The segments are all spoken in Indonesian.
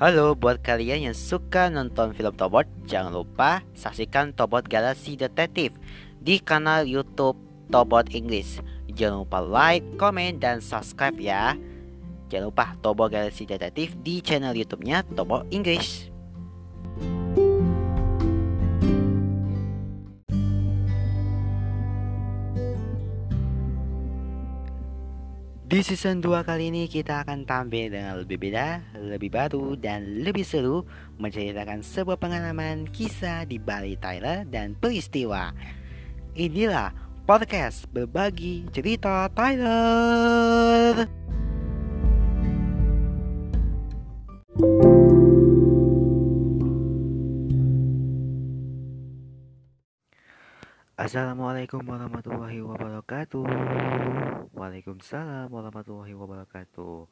Halo buat kalian yang suka nonton film Tobot, jangan lupa saksikan Tobot Galaxy Detective di kanal YouTube Tobot English. Jangan lupa like, komen, dan subscribe ya. Jangan lupa Tobot Galaxy Detective di channel YouTube-nya Tobot English. Di season 2 kali ini kita akan tampil dengan lebih beda, lebih baru, dan lebih seru Menceritakan sebuah pengalaman kisah di Bali Tyler dan peristiwa. Inilah podcast berbagi cerita Tyler Assalamualaikum warahmatullahi wabarakatuh. Waalaikumsalam warahmatullahi wabarakatuh.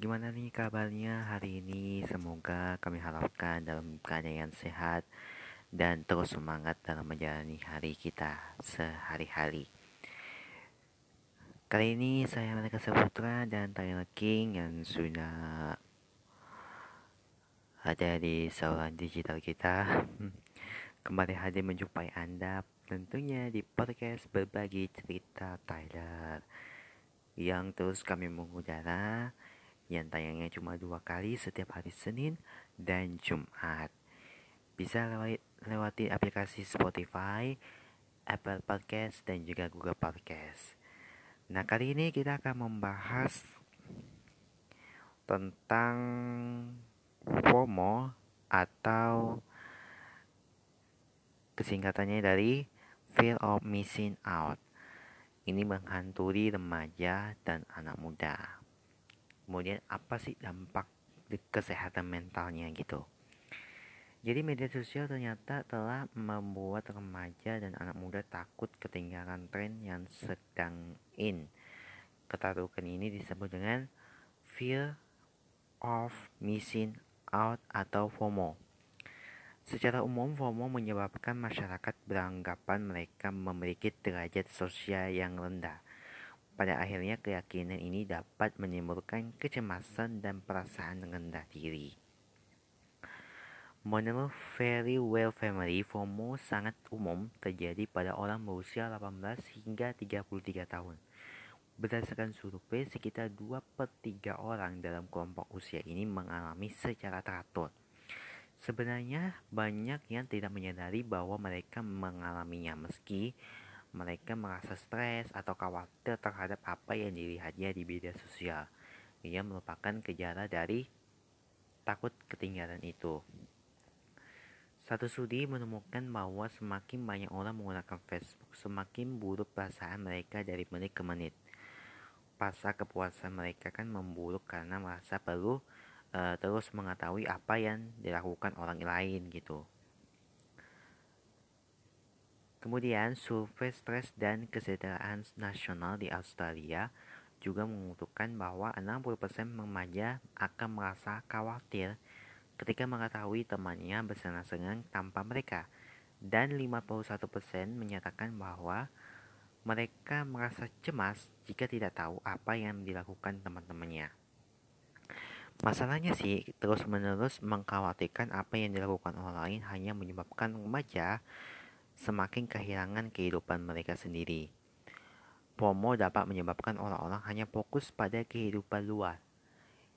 Gimana nih kabarnya hari ini? Semoga kami harapkan dalam keadaan sehat Dan terus semangat dalam menjalani hari kita sehari-hari. Kali ini saya Malika Saputra dan Tyler King yang sudah ada di saluran digital kita. Kembali hadir menjumpai Anda tentunya di podcast berbagi cerita Tyler yang terus kami mengudara yang tayangnya cuma dua kali setiap hari Senin dan Jumat. Bisa lewat, lewati aplikasi Spotify, Apple Podcast, dan juga Google Podcast. Nah kali ini kita akan membahas tentang FOMO atau kesingkatannya dari fear of missing out. Ini menghantui remaja dan anak muda. Kemudian apa sih dampak kesehatan mentalnya gitu? Jadi media sosial ternyata telah membuat remaja dan anak muda takut ketinggalan tren yang sedang in. Ketakutan ini disebut dengan fear of missing out atau FOMO. Secara umum, FOMO menyebabkan masyarakat beranggapan mereka memiliki derajat sosial yang rendah. Pada akhirnya, keyakinan ini dapat menimbulkan kecemasan dan perasaan rendah diri. Menurut Very Well Family, FOMO sangat umum terjadi pada orang berusia 18 hingga 33 tahun. Berdasarkan survei, sekitar 2 per 3 orang dalam kelompok usia ini mengalami secara teratur. Sebenarnya banyak yang tidak menyadari bahwa mereka mengalaminya meski mereka merasa stres atau khawatir terhadap apa yang dilihatnya di media sosial. Ia merupakan gejala dari takut ketinggalan itu. Satu studi menemukan bahwa semakin banyak orang menggunakan Facebook, semakin buruk perasaan mereka dari menit ke menit. Pasar kepuasan mereka kan memburuk karena merasa perlu uh, terus mengetahui apa yang dilakukan orang lain gitu. Kemudian, survei stres dan kesejahteraan nasional di Australia juga mengutukan bahwa 60% remaja akan merasa khawatir ketika mengetahui temannya bersenang-senang tanpa mereka dan 51% menyatakan bahwa mereka merasa cemas jika tidak tahu apa yang dilakukan teman-temannya. Masalahnya sih terus-menerus mengkhawatirkan apa yang dilakukan orang lain hanya menyebabkan remaja semakin kehilangan kehidupan mereka sendiri. FOMO dapat menyebabkan orang-orang hanya fokus pada kehidupan luar,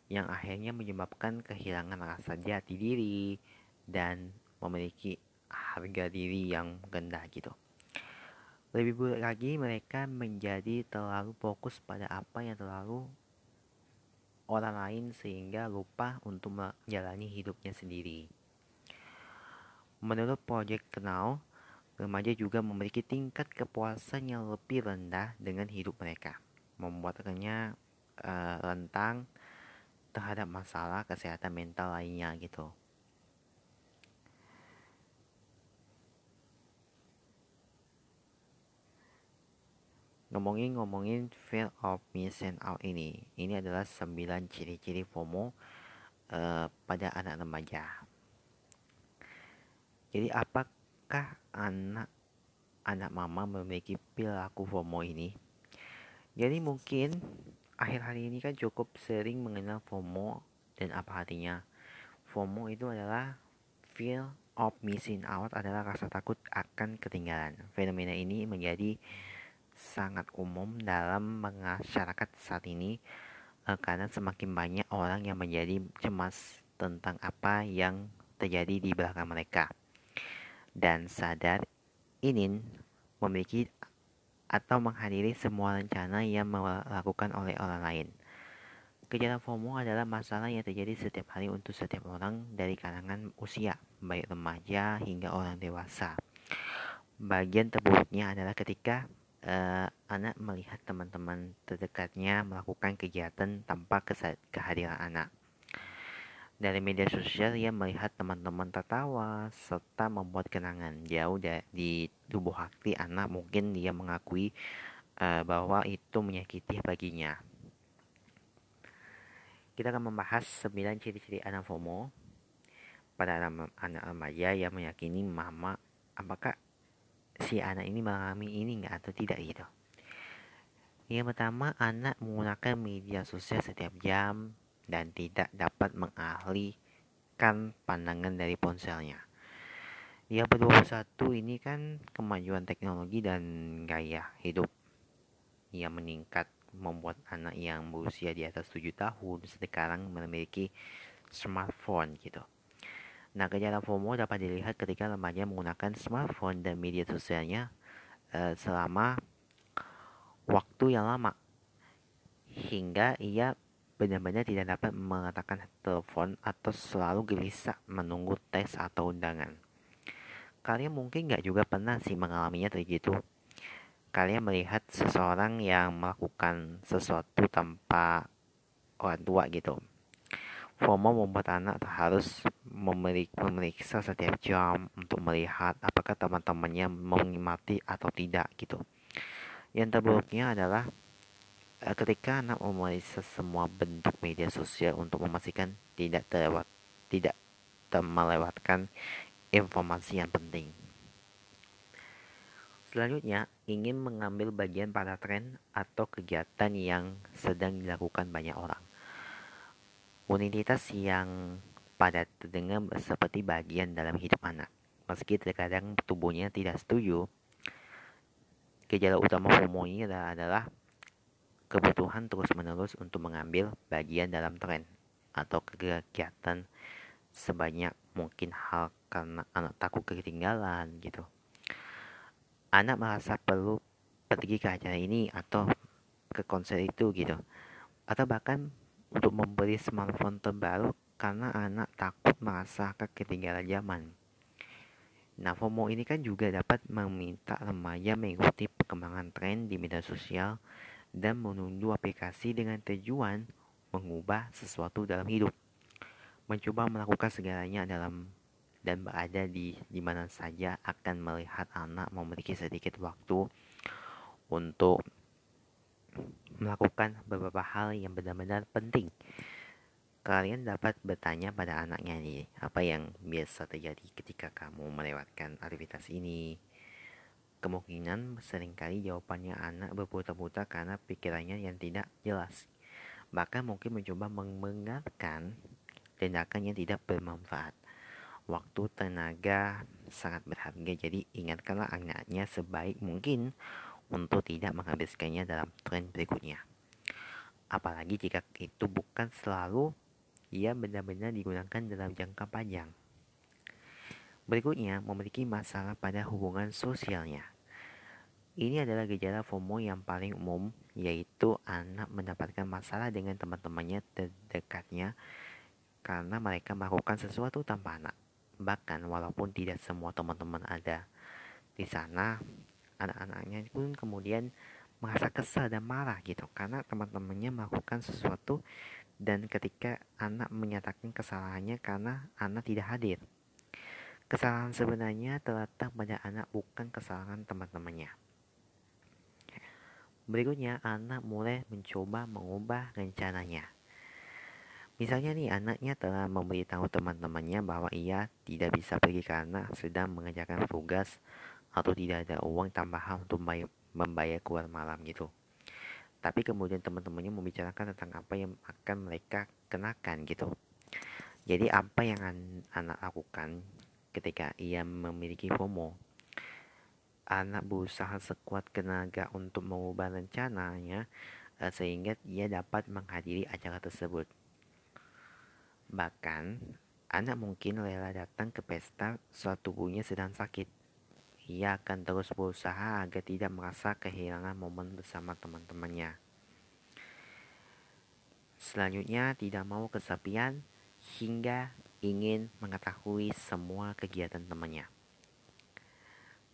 yang akhirnya menyebabkan kehilangan rasa jati diri dan memiliki harga diri yang rendah gitu. Lebih buruk lagi, mereka menjadi terlalu fokus pada apa yang terlalu orang lain sehingga lupa untuk menjalani hidupnya sendiri. Menurut Project Kenal, remaja juga memiliki tingkat kepuasan yang lebih rendah dengan hidup mereka, membuatnya uh, rentang terhadap masalah kesehatan mental lainnya gitu. Ngomongin-ngomongin fear of missing out ini, ini adalah 9 ciri-ciri FOMO uh, pada anak remaja. Jadi apakah anak anak mama memiliki perilaku FOMO ini? Jadi mungkin akhir hari ini kan cukup sering mengenal FOMO dan apa artinya. FOMO itu adalah fear of missing out adalah rasa takut akan ketinggalan. Fenomena ini menjadi sangat umum dalam masyarakat saat ini eh, karena semakin banyak orang yang menjadi cemas tentang apa yang terjadi di belakang mereka dan sadar ingin memiliki atau menghadiri semua rencana yang dilakukan oleh orang lain. Gejala FOMO adalah masalah yang terjadi setiap hari untuk setiap orang dari kalangan usia, baik remaja hingga orang dewasa. Bagian terburuknya adalah ketika uh, anak melihat teman-teman terdekatnya melakukan kegiatan tanpa kehadiran anak. Dari media sosial ia melihat teman-teman tertawa serta membuat kenangan jauh di tubuh hati anak mungkin dia mengakui uh, bahwa itu menyakiti baginya. Kita akan membahas 9 ciri-ciri anak FOMO pada anak remaja yang meyakini mama apakah si anak ini mengalami ini enggak atau tidak gitu. Yang pertama, anak menggunakan media sosial setiap jam dan tidak dapat mengalihkan pandangan dari ponselnya. Yang kedua satu ini kan kemajuan teknologi dan gaya hidup yang meningkat membuat anak yang berusia di atas 7 tahun sekarang memiliki smartphone gitu. Nah, gejala FOMO dapat dilihat ketika remaja menggunakan smartphone dan media sosialnya uh, selama waktu yang lama hingga ia benar-benar tidak dapat mengatakan telepon atau selalu gelisah menunggu tes atau undangan. Kalian mungkin nggak juga pernah sih mengalaminya begitu kalian melihat seseorang yang melakukan sesuatu tanpa orang tua gitu. FOMO membuat anak harus memeriksa setiap jam untuk melihat apakah teman-temannya mengimati atau tidak gitu. Yang terburuknya adalah eh, ketika anak memeriksa semua bentuk media sosial untuk memastikan tidak terlewat tidak melewatkan informasi yang penting. Selanjutnya, ingin mengambil bagian pada tren atau kegiatan yang sedang dilakukan banyak orang. Unitas yang pada terdengar seperti bagian dalam hidup anak. Meski terkadang tubuhnya tidak setuju, gejala utama adalah, adalah kebutuhan terus-menerus untuk mengambil bagian dalam tren atau kegiatan sebanyak mungkin hal karena anak takut ketinggalan gitu anak merasa perlu pergi ke acara ini atau ke konser itu gitu atau bahkan untuk membeli smartphone terbaru karena anak takut merasa ketinggalan zaman. Nah, FOMO ini kan juga dapat meminta remaja mengikuti perkembangan tren di media sosial dan menunduh aplikasi dengan tujuan mengubah sesuatu dalam hidup. Mencoba melakukan segalanya dalam dan berada di di mana saja akan melihat anak memiliki sedikit waktu untuk melakukan beberapa hal yang benar-benar penting. Kalian dapat bertanya pada anaknya nih, apa yang biasa terjadi ketika kamu melewatkan aktivitas ini. Kemungkinan sering kali jawabannya anak berputar-putar karena pikirannya yang tidak jelas. Bahkan mungkin mencoba mendengarkan tindakan yang tidak bermanfaat waktu tenaga sangat berharga jadi ingatkanlah anaknya sebaik mungkin untuk tidak menghabiskannya dalam tren berikutnya. Apalagi jika itu bukan selalu ia benar-benar digunakan dalam jangka panjang. Berikutnya memiliki masalah pada hubungan sosialnya. Ini adalah gejala FOMO yang paling umum, yaitu anak mendapatkan masalah dengan teman-temannya terdekatnya karena mereka melakukan sesuatu tanpa anak. Bahkan walaupun tidak semua teman-teman ada di sana, anak-anaknya pun kemudian merasa kesal dan marah gitu karena teman-temannya melakukan sesuatu dan ketika anak menyatakan kesalahannya karena anak tidak hadir. Kesalahan sebenarnya terletak pada anak bukan kesalahan teman-temannya. Berikutnya, anak mulai mencoba mengubah rencananya. Misalnya nih anaknya telah memberitahu teman-temannya bahwa ia tidak bisa pergi karena sedang mengerjakan tugas atau tidak ada uang tambahan untuk membayar keluar malam gitu. Tapi kemudian teman-temannya membicarakan tentang apa yang akan mereka kenakan gitu. Jadi apa yang anak lakukan ketika ia memiliki FOMO? Anak berusaha sekuat tenaga untuk mengubah rencananya eh, sehingga ia dapat menghadiri acara tersebut. Bahkan, anak mungkin rela datang ke pesta saat tubuhnya sedang sakit. Ia akan terus berusaha agar tidak merasa kehilangan momen bersama teman-temannya. Selanjutnya, tidak mau kesepian hingga ingin mengetahui semua kegiatan temannya.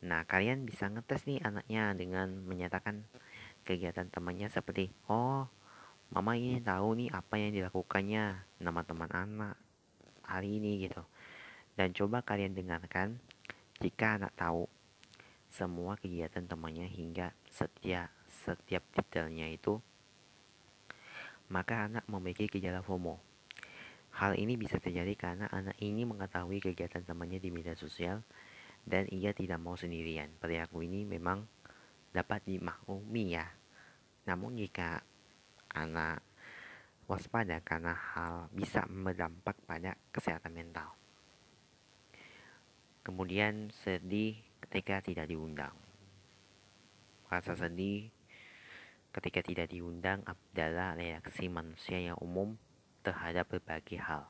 Nah, kalian bisa ngetes nih anaknya dengan menyatakan kegiatan temannya seperti, oh, mama ini tahu nih apa yang dilakukannya nama teman anak hari ini gitu. Dan coba kalian dengarkan jika anak tahu semua kegiatan temannya hingga setiap setiap detailnya itu maka anak memiliki gejala FOMO. Hal ini bisa terjadi karena anak ini mengetahui kegiatan temannya di media sosial dan ia tidak mau sendirian. Perilaku ini memang dapat dimaklumi ya. Namun jika anak waspada karena hal bisa berdampak pada kesehatan mental. Kemudian sedih ketika tidak diundang. Rasa sedih ketika tidak diundang adalah reaksi manusia yang umum terhadap berbagai hal.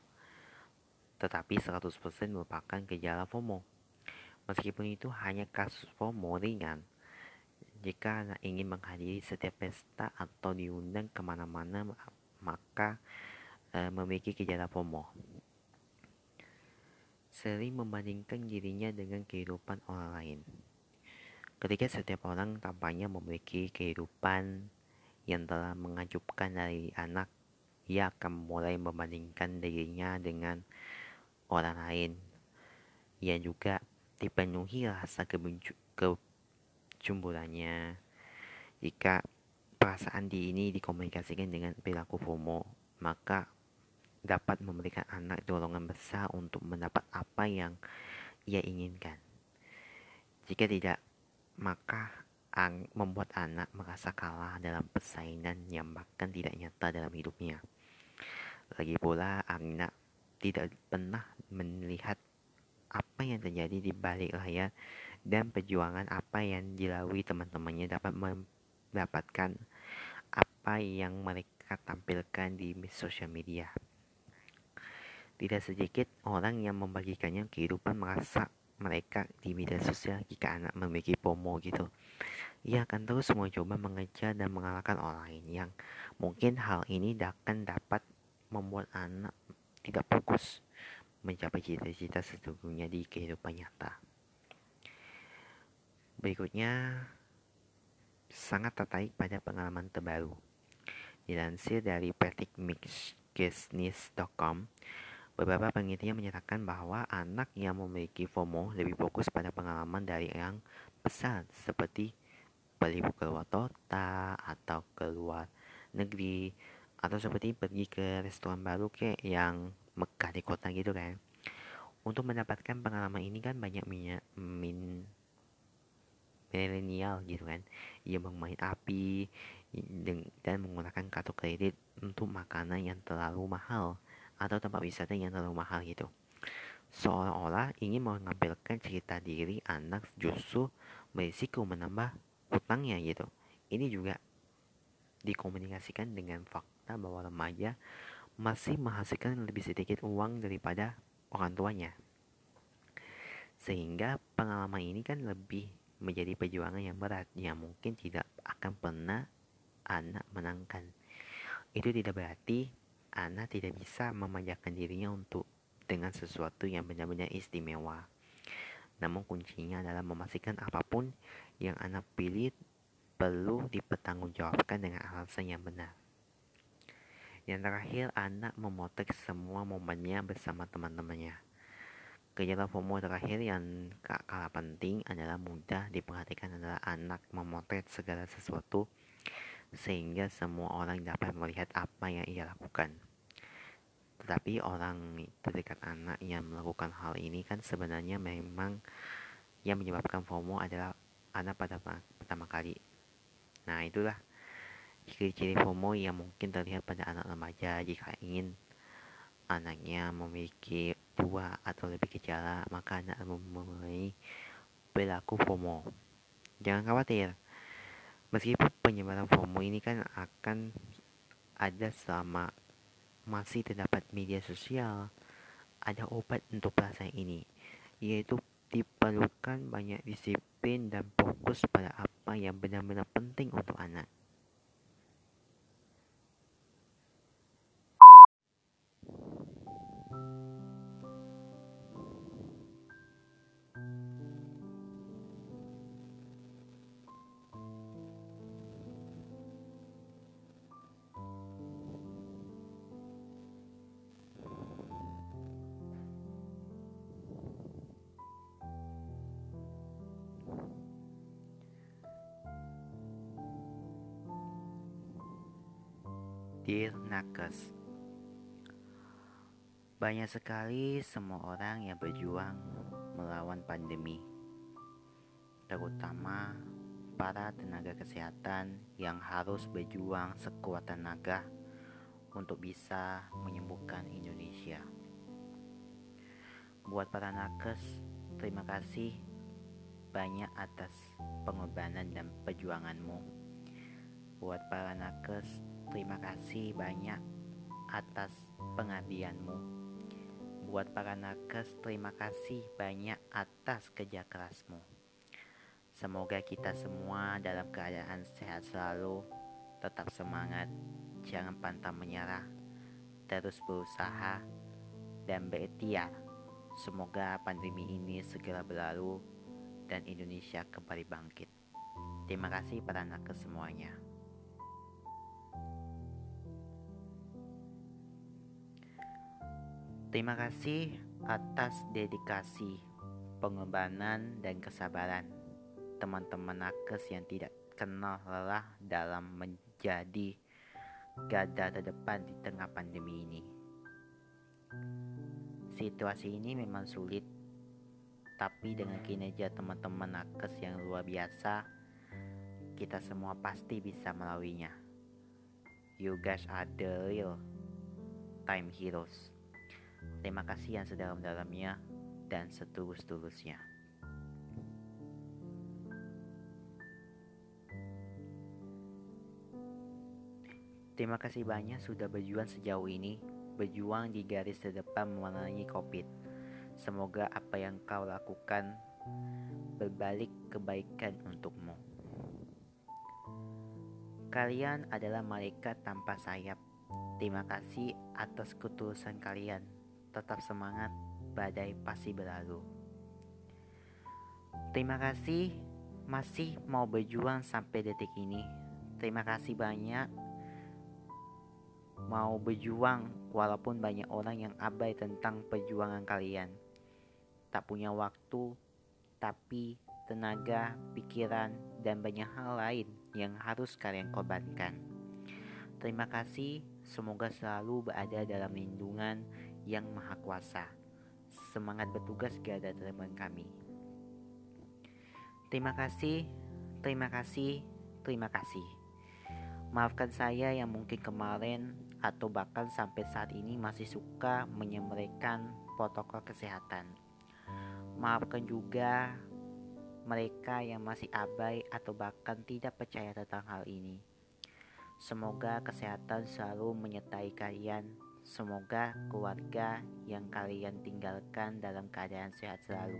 Tetapi 100% merupakan gejala FOMO. Meskipun itu hanya kasus FOMO ringan, jika anak ingin menghadiri setiap pesta atau diundang ke mana-mana, maka e, memiliki gejala FOMO sering membandingkan dirinya dengan kehidupan orang lain. Ketika setiap orang tampaknya memiliki kehidupan yang telah mengajubkan dari anak, ia akan mulai membandingkan dirinya dengan orang lain. Ia juga dipenuhi rasa kecemburuannya. Jika perasaan di ini dikomunikasikan dengan perilaku FOMO, maka dapat memberikan anak dorongan besar untuk mendapat apa yang ia inginkan. Jika tidak, maka membuat anak merasa kalah dalam persaingan yang bahkan tidak nyata dalam hidupnya. Lagi pula, anak tidak pernah melihat apa yang terjadi di balik layar dan perjuangan apa yang dilalui teman-temannya dapat mendapatkan apa yang mereka tampilkan di sosial media. Tidak sedikit orang yang membagikannya kehidupan merasa mereka di media sosial jika anak memiliki FOMO gitu. Ia akan terus mencoba mengejar dan mengalahkan orang lain yang mungkin hal ini akan dapat membuat anak tidak fokus mencapai cita-cita sesungguhnya di kehidupan nyata. Berikutnya, sangat tertarik pada pengalaman terbaru. Dilansir dari practicemixbusiness.com, Beberapa penelitian menyatakan bahwa anak yang memiliki FOMO lebih fokus pada pengalaman dari yang besar seperti beli keluar kota atau keluar negeri atau seperti pergi ke restoran baru kayak yang megah di kota gitu kan. Untuk mendapatkan pengalaman ini kan banyak minyak min milenial gitu kan. Ia bermain api dan menggunakan kartu kredit untuk makanan yang terlalu mahal atau tempat wisata yang terlalu mahal gitu. Seolah-olah ingin mengampilkan cerita diri anak justru berisiko menambah utangnya gitu. Ini juga dikomunikasikan dengan fakta bahwa remaja masih menghasilkan lebih sedikit uang daripada orang tuanya. Sehingga pengalaman ini kan lebih menjadi perjuangan yang berat yang mungkin tidak akan pernah anak menangkan. Itu tidak berarti anak tidak bisa memanjakan dirinya untuk dengan sesuatu yang benar-benar istimewa. Namun kuncinya adalah memastikan apa pun yang anak pilih perlu dipertanggungjawabkan dengan alasan yang benar. Yang terakhir, anak memotret semua momennya bersama teman-temannya. Gejala FOMO terakhir yang gak kalah penting adalah mudah diperhatikan adalah anak memotret segala sesuatu sehingga semua orang dapat melihat apa yang ia lakukan. Tetapi orang terdekat anak yang melakukan hal ini kan sebenarnya memang yang menyebabkan FOMO adalah anak pada pertama kali. Nah itulah ciri-ciri FOMO yang mungkin terlihat pada anak remaja jika ingin anaknya memiliki dua atau lebih gejala, maka anak memulai perilaku FOMO. Jangan khawatir, meskipun penyebaran FOMO ini kan akan ada selama masih terdapat media sosial, ada obat untuk perasaan ini, yaitu diperlukan banyak disiplin dan fokus pada apa yang benar-benar penting untuk anak. Dear Nakes Banyak sekali semua orang yang berjuang melawan pandemi Terutama para tenaga kesehatan yang harus berjuang sekuat tenaga untuk bisa menyembuhkan Indonesia. Buat para nakes, terima kasih banyak atas pengorbanan dan perjuanganmu. Buat para nakes, Terima kasih banyak atas pengabdianmu. Buat para nakes, terima kasih banyak atas kerja kerasmu. Semoga kita semua dalam keadaan sehat selalu, tetap semangat, jangan pantang menyerah, terus berusaha, dan berikhtiar. Semoga pandemi ini segera berlalu dan Indonesia kembali bangkit. Terima kasih para nakes semuanya. Terima kasih atas dedikasi, pengorbanan, dan kesabaran teman-teman nakes yang tidak kenal lelah dalam menjadi garda terdepan di tengah pandemi ini. Situasi ini memang sulit, tapi dengan kinerja teman-teman nakes yang luar biasa, kita semua pasti bisa melaluinya. You guys are the real time heroes. Terima kasih yang sedalam-dalamnya dan setulus-tulusnya. Terima kasih banyak sudah berjuang sejauh ini, berjuang di garis terdepan memerangi COVID. Semoga apa yang kau lakukan berbalik kebaikan untukmu. Kalian adalah malaikat tanpa sayap. Terima kasih atas ketulusan kalian tetap semangat, badai pasti berlalu. Terima kasih masih mau berjuang sampai detik ini. Terima kasih banyak mau berjuang walaupun banyak orang yang abai tentang perjuangan kalian. Tak punya waktu, tapi tenaga, pikiran, dan banyak hal lain yang harus kalian korbankan. Terima kasih, semoga selalu berada dalam lindungan yang Maha Kuasa. Semangat bertugas gada teman kami. Terima kasih, terima kasih, terima kasih. Maafkan saya yang mungkin kemarin atau bahkan sampai saat ini masih suka menyemerikan protokol kesehatan. Maafkan juga mereka yang masih abai atau bahkan tidak percaya tentang hal ini. Semoga kesehatan selalu menyertai kalian Semoga keluarga yang kalian tinggalkan dalam keadaan sehat selalu.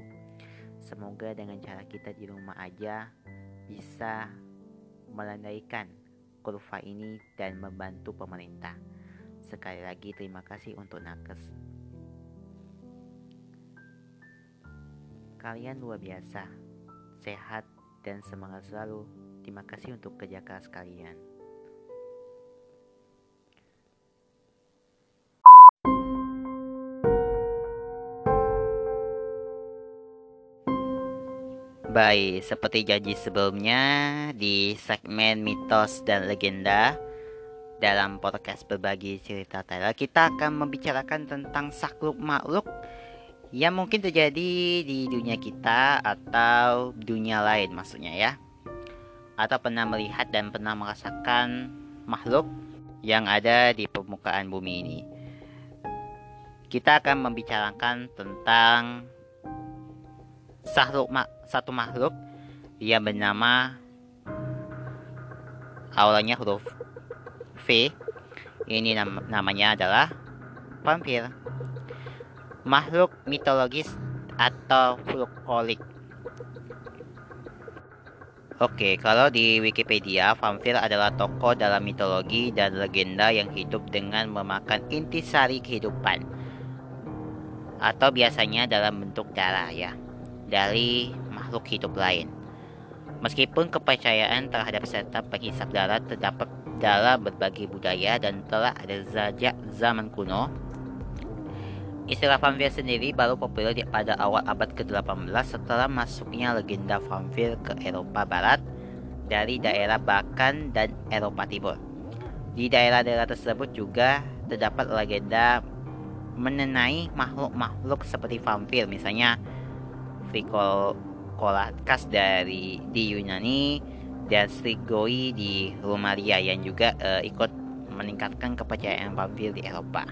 Semoga dengan cara kita di rumah aja bisa melandaikan kurva ini dan membantu pemerintah. Sekali lagi terima kasih untuk nakes. Kalian luar biasa, sehat dan semangat selalu. Terima kasih untuk kerja keras kalian. Baik, seperti janji sebelumnya di segmen mitos dan legenda dalam podcast berbagi cerita Tyler kita akan membicarakan tentang sakluk makhluk yang mungkin terjadi di dunia kita atau dunia lain maksudnya ya. Atau pernah melihat dan pernah merasakan makhluk yang ada di permukaan bumi ini. Kita akan membicarakan tentang satu makhluk yang bernama awalnya huruf V. Ini nam namanya adalah vampir. Makhluk mitologis atau folklorik. Oke, kalau di Wikipedia, vampir adalah tokoh dalam mitologi dan legenda yang hidup dengan memakan intisari kehidupan. Atau biasanya dalam bentuk darah ya, dari makhluk hidup lain. Meskipun kepercayaan terhadap setan penghisap darah terdapat dalam berbagai budaya dan telah ada sejak zaman kuno, Istilah vampir sendiri baru populer pada awal abad ke-18 setelah masuknya legenda vampir ke Eropa Barat dari daerah Balkan dan Eropa Timur. Di daerah-daerah tersebut juga terdapat legenda mengenai makhluk-makhluk seperti vampir, misalnya Frikolakas dari di Yunani dan Strigoi di Rumalia yang juga uh, ikut meningkatkan kepercayaan vampir di Eropa.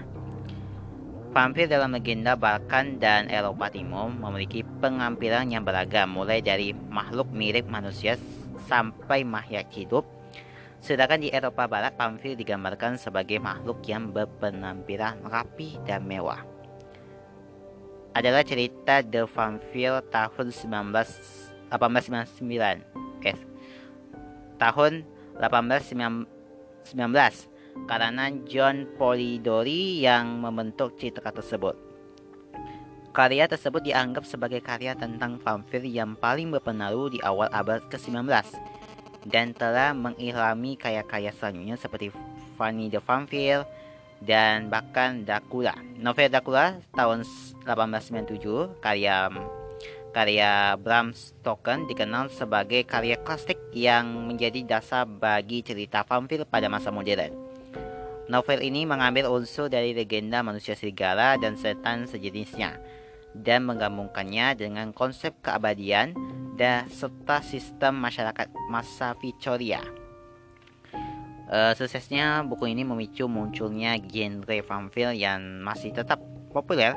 Vampir dalam legenda Balkan dan Eropa Timur memiliki pengampilan yang beragam, mulai dari makhluk mirip manusia sampai makhluk hidup. Sedangkan di Eropa Barat, vampir digambarkan sebagai makhluk yang berpenampilan rapi dan mewah. Adalah cerita The Vampire tahun 19, 1899. Eh, tahun 1819 karena John Polidori yang membentuk citra tersebut. Karya tersebut dianggap sebagai karya tentang vampir yang paling berpengaruh di awal abad ke-19 dan telah mengilhami karya-karya selanjutnya seperti Fanny the Vampire dan bahkan Dracula. Novel Dracula tahun 1897 karya karya Bram Stoker dikenal sebagai karya klasik yang menjadi dasar bagi cerita vampir pada masa modern. Novel ini mengambil unsur dari legenda manusia serigala dan setan sejenisnya dan menggabungkannya dengan konsep keabadian dan serta sistem masyarakat masa Victoria. Uh, suksesnya buku ini memicu munculnya genre vampir yang masih tetap populer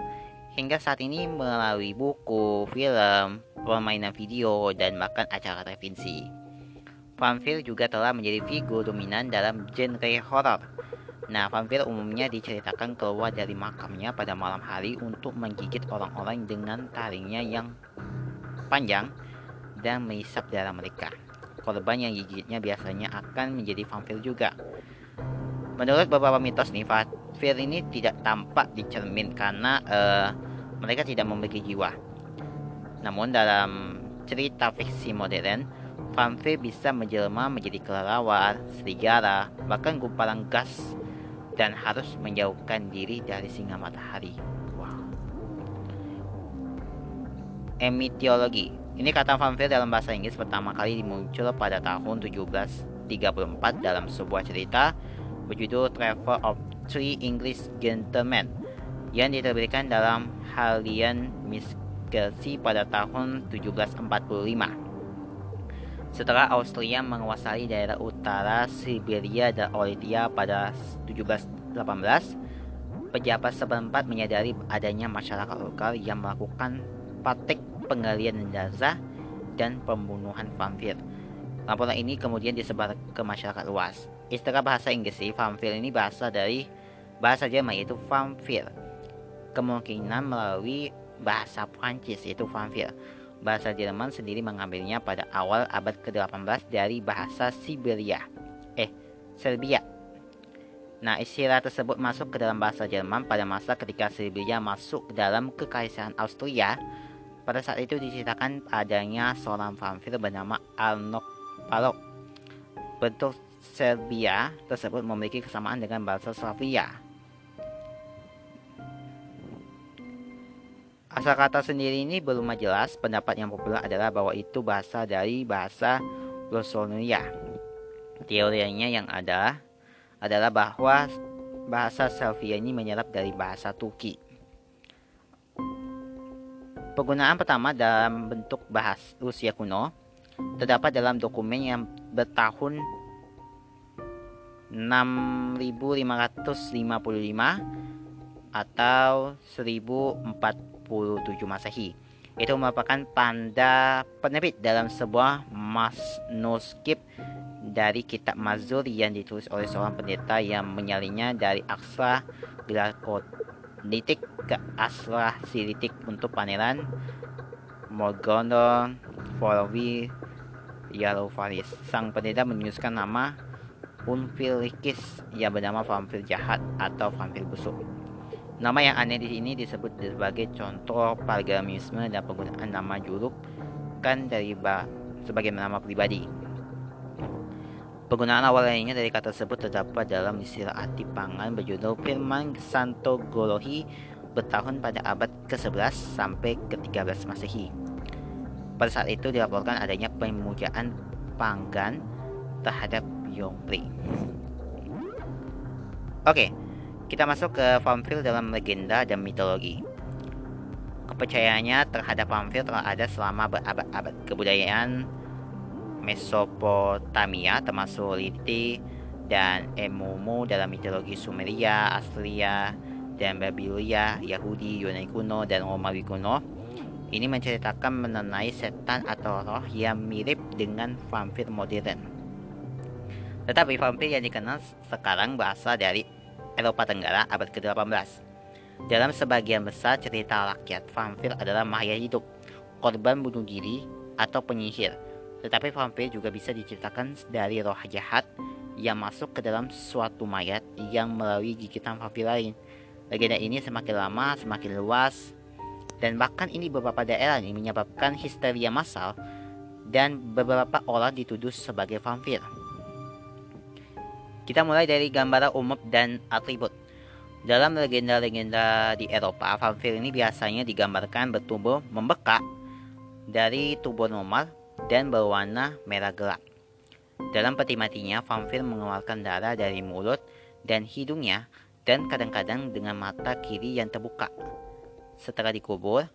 hingga saat ini melalui buku, film, permainan video, dan bahkan acara televisi. Vampir juga telah menjadi figur dominan dalam genre horor Nah, vampir umumnya diceritakan keluar dari makamnya pada malam hari untuk menggigit orang-orang dengan taringnya yang panjang dan menghisap darah mereka. Korban yang gigitnya biasanya akan menjadi vampir juga. Menurut beberapa mitos nih, vampir ini tidak tampak di cermin karena uh, mereka tidak memiliki jiwa. Namun dalam cerita fiksi modern, vampir bisa menjelma menjadi kelelawar, serigala, bahkan gumpalan gas dan harus menjauhkan diri dari singa matahari. Wow. Emitiologi. Ini kata vampir dalam bahasa Inggris pertama kali muncul pada tahun 1734 dalam sebuah cerita berjudul Travel of Three English Gentlemen yang diterbitkan dalam Halian Miskelsi pada tahun 1745. Setelah Austria menguasai daerah utara Siberia dan Olidia pada 1718, pejabat setempat menyadari adanya masyarakat lokal yang melakukan praktik penggalian jenazah dan pembunuhan vampir. Laporan ini kemudian disebar ke masyarakat luas. Istilah bahasa Inggris vampir ini bahasa dari bahasa Jerman yaitu vampir. Kemungkinan melalui bahasa Prancis yaitu vampir. Bahasa Jerman sendiri mengambilnya pada awal abad ke-18 dari bahasa Siberia. Eh, Serbia. Nah, istilah tersebut masuk ke dalam bahasa Jerman pada masa ketika Siberia masuk ke dalam kekaisaran Austria. Pada saat itu diceritakan adanya seorang vampir bernama Alnok Palok. Bentuk Serbia tersebut memiliki kesamaan dengan bahasa Slavia Asal kata sendiri ini belum jelas. Pendapat yang populer adalah bahwa itu bahasa dari bahasa Glosonia. Teorinya yang ada adalah bahwa bahasa Slavia ini menyerap dari bahasa Turki. Penggunaan pertama dalam bentuk bahasa Rusia kuno terdapat dalam dokumen yang bertahun 6555 atau 1047 Masehi. Itu merupakan tanda penerbit dalam sebuah manuskrip dari kitab Mazur yang ditulis oleh seorang pendeta yang menyalinnya dari aksara glakolitik ke aksara silitik untuk pangeran Morgondo Forowi Yalovaris. Sang pendeta menuliskan nama Unfilikis yang bernama vampir jahat atau vampir busuk. Nama yang aneh di sini disebut sebagai contoh pargamisme dan penggunaan nama juluk kan dari ba sebagai nama pribadi. Penggunaan awal lainnya dari kata tersebut terdapat dalam istilah arti pangan berjudul Firman Santo Golohi bertahun pada abad ke-11 sampai ke-13 Masehi. Pada saat itu dilaporkan adanya pemujaan panggan terhadap Yongri. Oke, kita masuk ke vampir dalam legenda dan mitologi. Kepercayaannya terhadap vampir telah ada selama berabad-abad. Kebudayaan Mesopotamia termasuk Liti dan Emumu dalam mitologi Sumeria, Assyria, dan Babilonia, Yahudi, Yunani kuno, dan Romawi kuno. Ini menceritakan mengenai setan atau roh yang mirip dengan vampir modern. Tetapi vampir yang dikenal sekarang berasal dari Eropa Tenggara abad ke-18. Dalam sebagian besar cerita rakyat, vampir adalah makhluk hidup, korban bunuh diri, atau penyihir. Tetapi vampir juga bisa diceritakan dari roh jahat yang masuk ke dalam suatu mayat yang melalui gigitan vampir lain. Legenda ini semakin lama semakin luas dan bahkan ini beberapa daerah ini menyebabkan histeria massal dan beberapa orang dituduh sebagai vampir. Kita mulai dari gambaran umum dan atribut. Dalam legenda-legenda di Eropa, vampir ini biasanya digambarkan bertubuh membekak dari tubuh normal dan berwarna merah gelap. Dalam peti matinya, vampir mengeluarkan darah dari mulut dan hidungnya dan kadang-kadang dengan mata kiri yang terbuka. Setelah dikubur,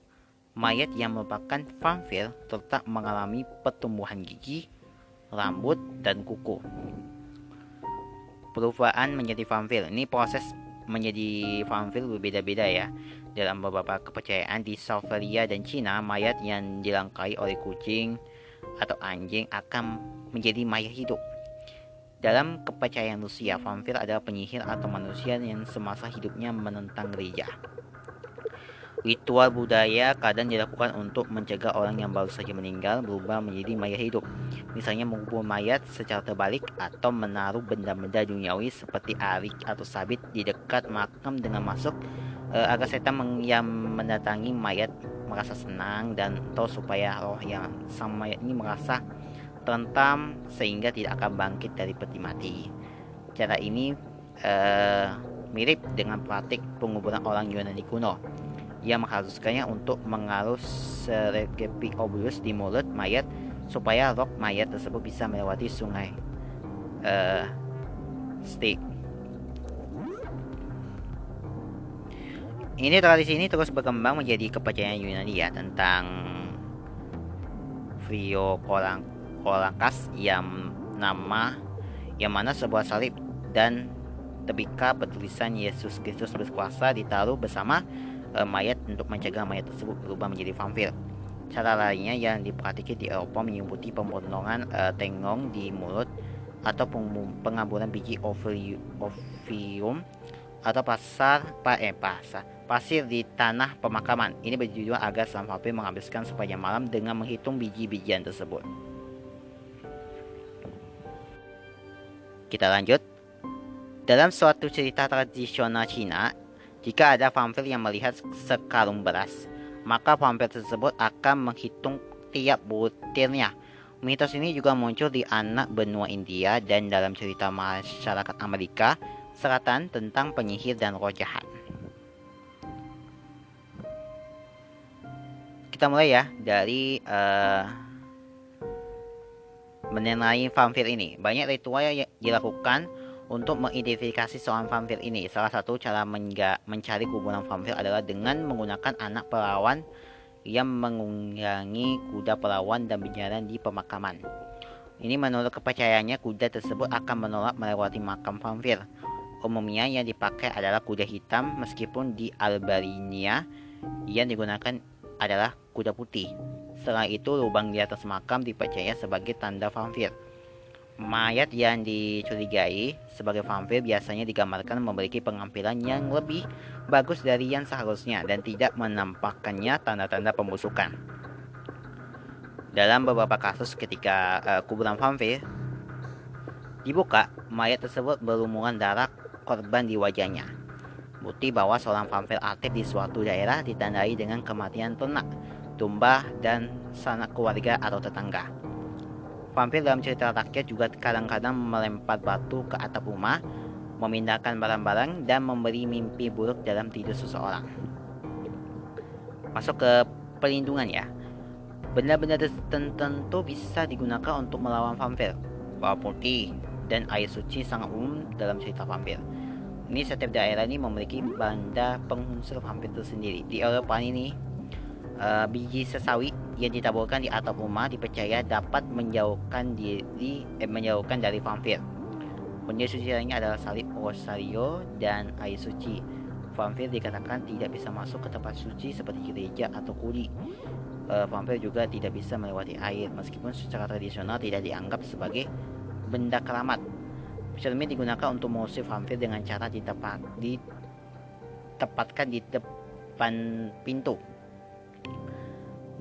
mayat yang merupakan vampir tetap mengalami pertumbuhan gigi, rambut, dan kuku perubahan menjadi vampir. Ini proses menjadi vampir berbeda-beda ya. Dalam beberapa kepercayaan di Siberia dan Cina, mayat yang dilangkai oleh kucing atau anjing akan menjadi mayat hidup. Dalam kepercayaan Rusia, vampir adalah penyihir atau manusia yang semasa hidupnya menentang gereja. Ritual budaya kadang dilakukan untuk mencegah orang yang baru saja meninggal berubah menjadi mayat hidup. Misalnya mengubur mayat secara terbalik atau menaruh benda-benda duniawi seperti arik atau sabit di dekat makam dengan masuk uh, agar setan yang mendatangi mayat merasa senang dan tahu supaya roh yang mayat ini merasa tentam sehingga tidak akan bangkit dari peti mati. Cara ini uh, mirip dengan praktik penguburan orang Yunani kuno yang mengharuskannya untuk mengalus seregepi obulus di mulut mayat supaya roh mayat tersebut bisa melewati sungai uh, Styx. Ini tradisi ini terus berkembang menjadi kepercayaan Yunani ya tentang Frio Kolankas yang nama yang mana sebuah salib dan tebika bertulisan Yesus Kristus berkuasa ditaruh bersama uh, mayat untuk mencegah mayat tersebut berubah menjadi vampir. Cara lainnya yang diperhatikan di Eropa menyebutkan pemotongan uh, tengong di mulut atau pengamburan biji ovium atau pasar pa, eh, pasar pasir di tanah pemakaman. Ini bertujuan agar sang vampir menghabiskan sepanjang malam dengan menghitung biji-bijian tersebut. Kita lanjut. Dalam suatu cerita tradisional Cina, jika ada vampir yang melihat sekarung beras, maka vampir tersebut akan menghitung tiap butirnya. Mitos ini juga muncul di anak benua India dan dalam cerita masyarakat Amerika Selatan tentang penyihir dan roh jahat. Kita mulai ya dari uh, vampir ini. Banyak ritual yang dilakukan untuk mengidentifikasi seorang vampir ini, salah satu cara mencari kuburan vampir adalah dengan menggunakan anak perawan yang mengunggangi kuda perawan dan berjalan di pemakaman. Ini menurut kepercayaannya kuda tersebut akan menolak melewati makam vampir. umumnya yang dipakai adalah kuda hitam meskipun di Albania yang digunakan adalah kuda putih. Selain itu, lubang di atas makam dipercaya sebagai tanda vampir. Mayat yang dicurigai sebagai vampir biasanya digambarkan memiliki pengampilan yang lebih bagus dari yang seharusnya dan tidak menampakkannya tanda-tanda pembusukan. Dalam beberapa kasus ketika uh, kuburan vampir dibuka, mayat tersebut berlumuran darah korban di wajahnya. Bukti bahwa seorang vampir aktif di suatu daerah ditandai dengan kematian ternak, tumbah, dan sanak keluarga atau tetangga. Vampir dalam cerita rakyat juga kadang-kadang melempar batu ke atap rumah, memindahkan barang-barang, dan memberi mimpi buruk dalam tidur seseorang. Masuk ke perlindungan ya. Benda-benda tertentu bisa digunakan untuk melawan vampir. Bawah putih dan air suci sangat umum dalam cerita vampir. Ini setiap daerah ini memiliki benda pengunsur vampir tersendiri. Di Eropa ini, uh, biji sesawi yang ditaburkan di atap rumah dipercaya dapat menjauhkan diri eh, menjauhkan dari vampir. Benda suci lainnya adalah salib rosario dan air suci. Vampir dikatakan tidak bisa masuk ke tempat suci seperti gereja atau kuli. Uh, vampir juga tidak bisa melewati air meskipun secara tradisional tidak dianggap sebagai benda keramat. Cermin digunakan untuk mengusir vampir dengan cara ditepat, ditempatkan di depan pintu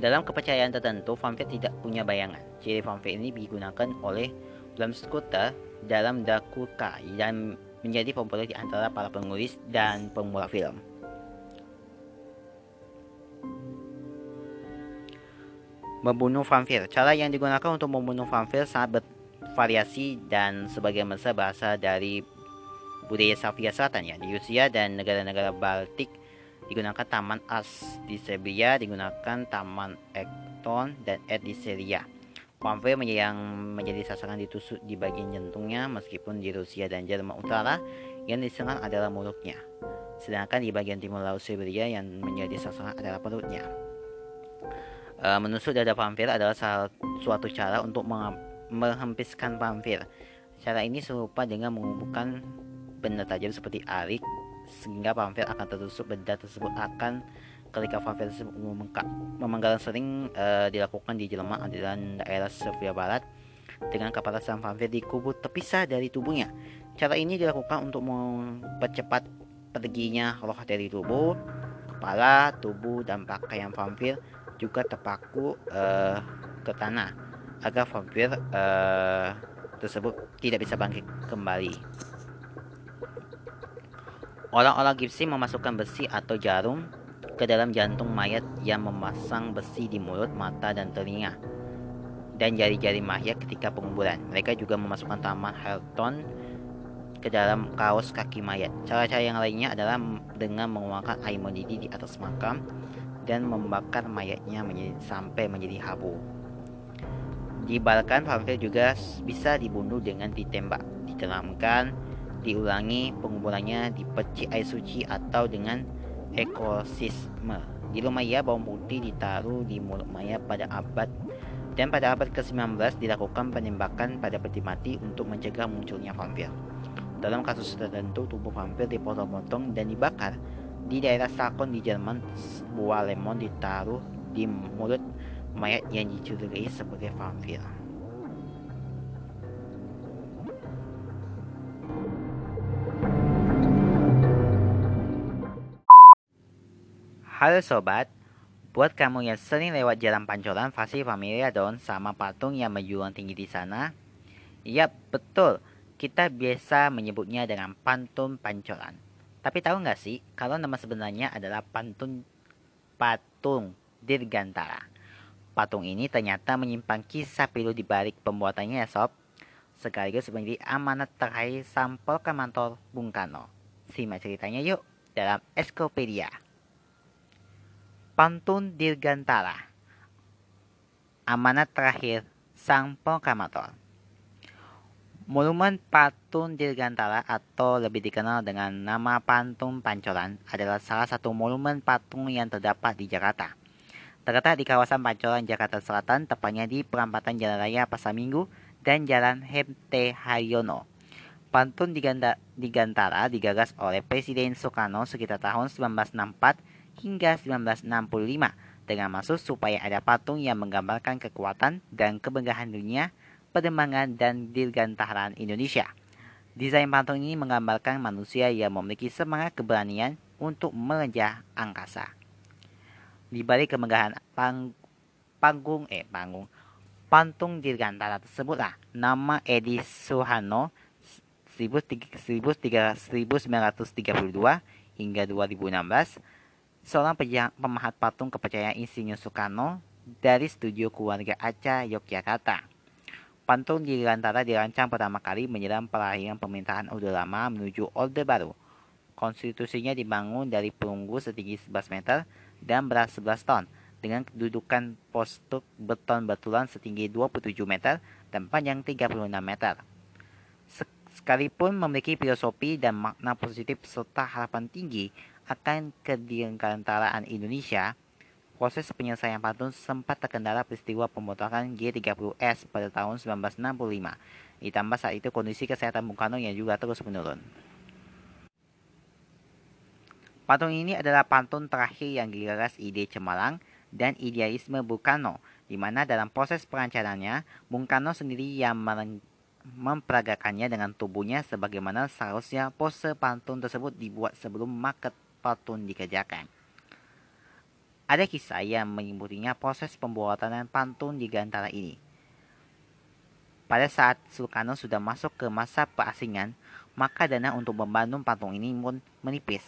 dalam kepercayaan tertentu, vampir tidak punya bayangan. Ciri vampir ini digunakan oleh Bram Stoker dalam Dracula dan menjadi populer di antara para penulis dan pemula film. Membunuh vampir. Cara yang digunakan untuk membunuh vampir sangat bervariasi dan sebagian besar berasal dari budaya Slavia Selatan ya. Di Rusia dan negara-negara Baltik digunakan Taman As di Serbia, digunakan Taman Ekton dan Ed di Syria. Vampir yang menjadi sasaran ditusuk di bagian jantungnya meskipun di Rusia dan Jerman Utara yang diserang adalah mulutnya. Sedangkan di bagian timur Laut Siberia yang menjadi sasaran adalah perutnya. E, menusuk dada vampir adalah suatu cara untuk menghempiskan vampir. Cara ini serupa dengan mengumpulkan benda tajam seperti arik sehingga vampir akan tertusuk benda tersebut akan ketika vampir tersebut memengkak. Memenggalan sering uh, dilakukan di Jerman dan daerah Serbia Barat dengan kepala sang vampir dikubur terpisah dari tubuhnya. Cara ini dilakukan untuk mempercepat perginya roh dari tubuh, kepala, tubuh, dan pakaian vampir juga terpaku uh, ke tanah agar vampir uh, tersebut tidak bisa bangkit kembali. Orang-orang Gipsi memasukkan besi atau jarum ke dalam jantung mayat yang memasang besi di mulut, mata, dan telinga dan jari-jari mayat ketika penguburan. Mereka juga memasukkan taman Helton ke dalam kaos kaki mayat. Cara-cara yang lainnya adalah dengan menguangkan air mendidih di atas makam dan membakar mayatnya menjadi, sampai menjadi habu. Dibalkan vampir juga bisa dibunuh dengan ditembak, diteramkan, diulangi penguburannya di peci air suci atau dengan ekosisme. Di rumah Maya, bawang putih ditaruh di mulut Maya pada abad dan pada abad ke-19 dilakukan penembakan pada peti mati untuk mencegah munculnya vampir. Dalam kasus tertentu, tubuh vampir dipotong-potong dan dibakar. Di daerah Sakon di Jerman, buah lemon ditaruh di mulut mayat yang dicurigai sebagai vampir. Halo sobat, buat kamu yang sering lewat jalan pancoran pasti familiar dong sama patung yang menjulang tinggi di sana. Yap, betul. Kita biasa menyebutnya dengan pantun pancoran. Tapi tahu nggak sih, kalau nama sebenarnya adalah pantun patung dirgantara. Patung ini ternyata menyimpan kisah pilu di balik pembuatannya ya sob. Sekaligus menjadi amanat terakhir sampel kantor Bung Karno. Simak ceritanya yuk dalam Eskopedia. Pantun Dirgantara Amanat terakhir Sang Prokamator Monumen Patung Dirgantara atau lebih dikenal dengan nama Pantun Pancoran adalah salah satu monumen patung yang terdapat di Jakarta. Terletak di kawasan Pancoran, Jakarta Selatan, tepatnya di perempatan Jalan Raya Pasar Minggu dan Jalan HMT Haryono. Pantun Digantara digagas oleh Presiden Soekarno sekitar tahun 1964 hingga 1965 dengan maksud supaya ada patung yang menggambarkan kekuatan dan kebanggaan dunia, perkembangan dan dirgantaran Indonesia. Desain patung ini menggambarkan manusia yang memiliki semangat keberanian untuk mengejar angkasa. Di balik kemegahan pang, panggung eh panggung pantung dirgantara tersebutlah nama Edi Suharno 1932 hingga 2016, seorang pemahat patung kepercayaan Insinyur Soekarno dari studio keluarga Aca, Yogyakarta. Patung di Dirgantara dirancang pertama kali menjelang perayaan pemerintahan Orde Lama menuju Orde Baru. Konstitusinya dibangun dari perunggu setinggi 11 meter dan berat 11 ton dengan kedudukan postuk beton batulan setinggi 27 meter dan panjang 36 meter. Sekalipun memiliki filosofi dan makna positif serta harapan tinggi akan kedirgantaraan Indonesia, proses penyelesaian patung sempat terkendala peristiwa pembotakan G30S pada tahun 1965. Ditambah saat itu kondisi kesehatan Bung Karno yang juga terus menurun. Patung ini adalah pantun terakhir yang digagas ide Cemalang dan idealisme Bung Karno, di mana dalam proses perancangannya, Bung Karno sendiri yang memperagakannya dengan tubuhnya sebagaimana seharusnya pose pantun tersebut dibuat sebelum market pantun dikerjakan. Ada kisah yang menyebutinya proses pembuatan pantun di Gantara ini. Pada saat Soekarno sudah masuk ke masa perasingan, maka dana untuk membangun patung ini pun menipis.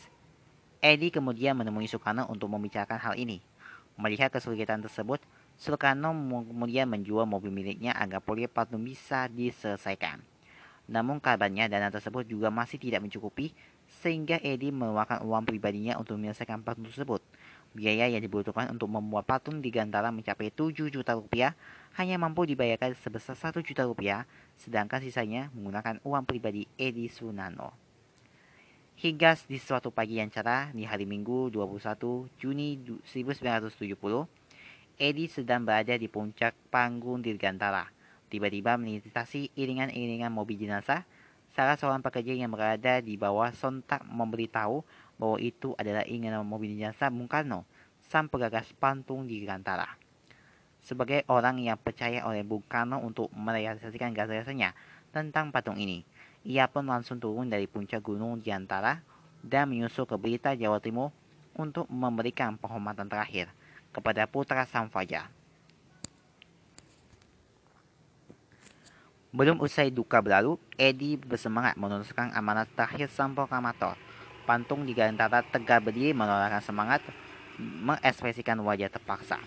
Edi kemudian menemui Soekarno untuk membicarakan hal ini. Melihat kesulitan tersebut, Soekarno kemudian menjual mobil miliknya agar proyek patung bisa diselesaikan. Namun kabarnya dana tersebut juga masih tidak mencukupi sehingga Edi mengeluarkan uang pribadinya untuk menyelesaikan patung tersebut. Biaya yang dibutuhkan untuk membuat patung di Gantara mencapai 7 juta rupiah hanya mampu dibayarkan sebesar 1 juta rupiah, sedangkan sisanya menggunakan uang pribadi Edi Sunano. Hingga di suatu pagi yang cerah di hari Minggu 21 Juni 1970, Edi sedang berada di puncak panggung Dirgantara. Tiba-tiba melintasi iringan-iringan mobil jenazah. Salah seorang pekerja yang berada di bawah sontak memberitahu bahwa itu adalah iringan mobil jenazah Bung Karno, sang pegagas pantung Dirgantara. Sebagai orang yang percaya oleh Bung Karno untuk merealisasikan gagasannya tentang patung ini, ia pun langsung turun dari puncak gunung Dirgantara dan menyusul ke Berita Jawa Timur untuk memberikan penghormatan terakhir kepada putra Sang Fajar. Belum usai duka berlalu, Edi bersemangat meneruskan amanat terakhir sang proklamator. Pantung di antara tegak berdiri menolakkan semangat mengekspresikan wajah terpaksa.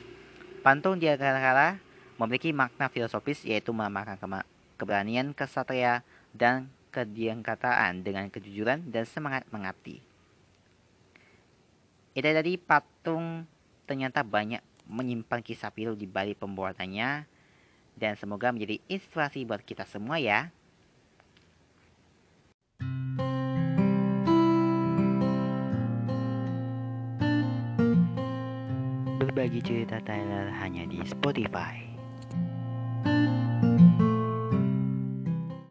Pantung di antara memiliki makna filosofis yaitu melambangkan keberanian kesatria dan kediangkataan dengan kejujuran dan semangat mengabdi. Itu tadi patung ternyata banyak menyimpan kisah pilu di balik pembuatannya dan semoga menjadi inspirasi buat kita semua ya. Berbagi cerita Tyler hanya di Spotify.